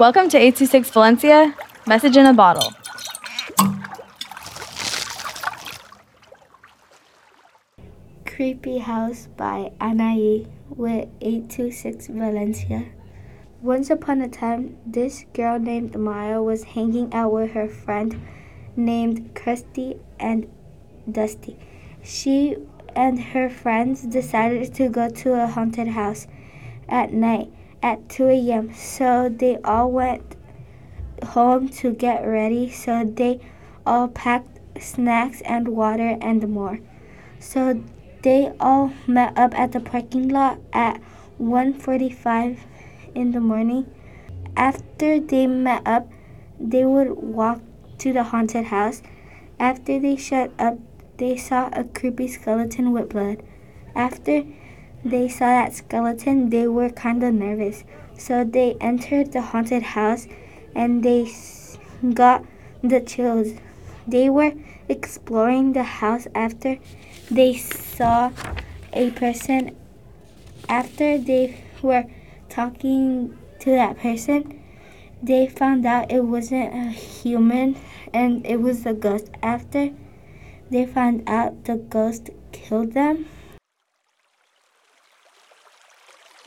Welcome to 826 Valencia, message in a bottle. Creepy House by Anaí with 826 Valencia. Once upon a time, this girl named Maya was hanging out with her friend named Kirsty and Dusty. She and her friends decided to go to a haunted house at night at 2 a.m. So they all went home to get ready. So they all packed snacks and water and more. So they all met up at the parking lot at 1:45 in the morning. After they met up, they would walk to the haunted house. After they shut up, they saw a creepy skeleton with blood. After they saw that skeleton, they were kind of nervous. So they entered the haunted house and they got the chills. They were exploring the house after they saw a person. After they were talking to that person, they found out it wasn't a human and it was a ghost. After they found out the ghost killed them.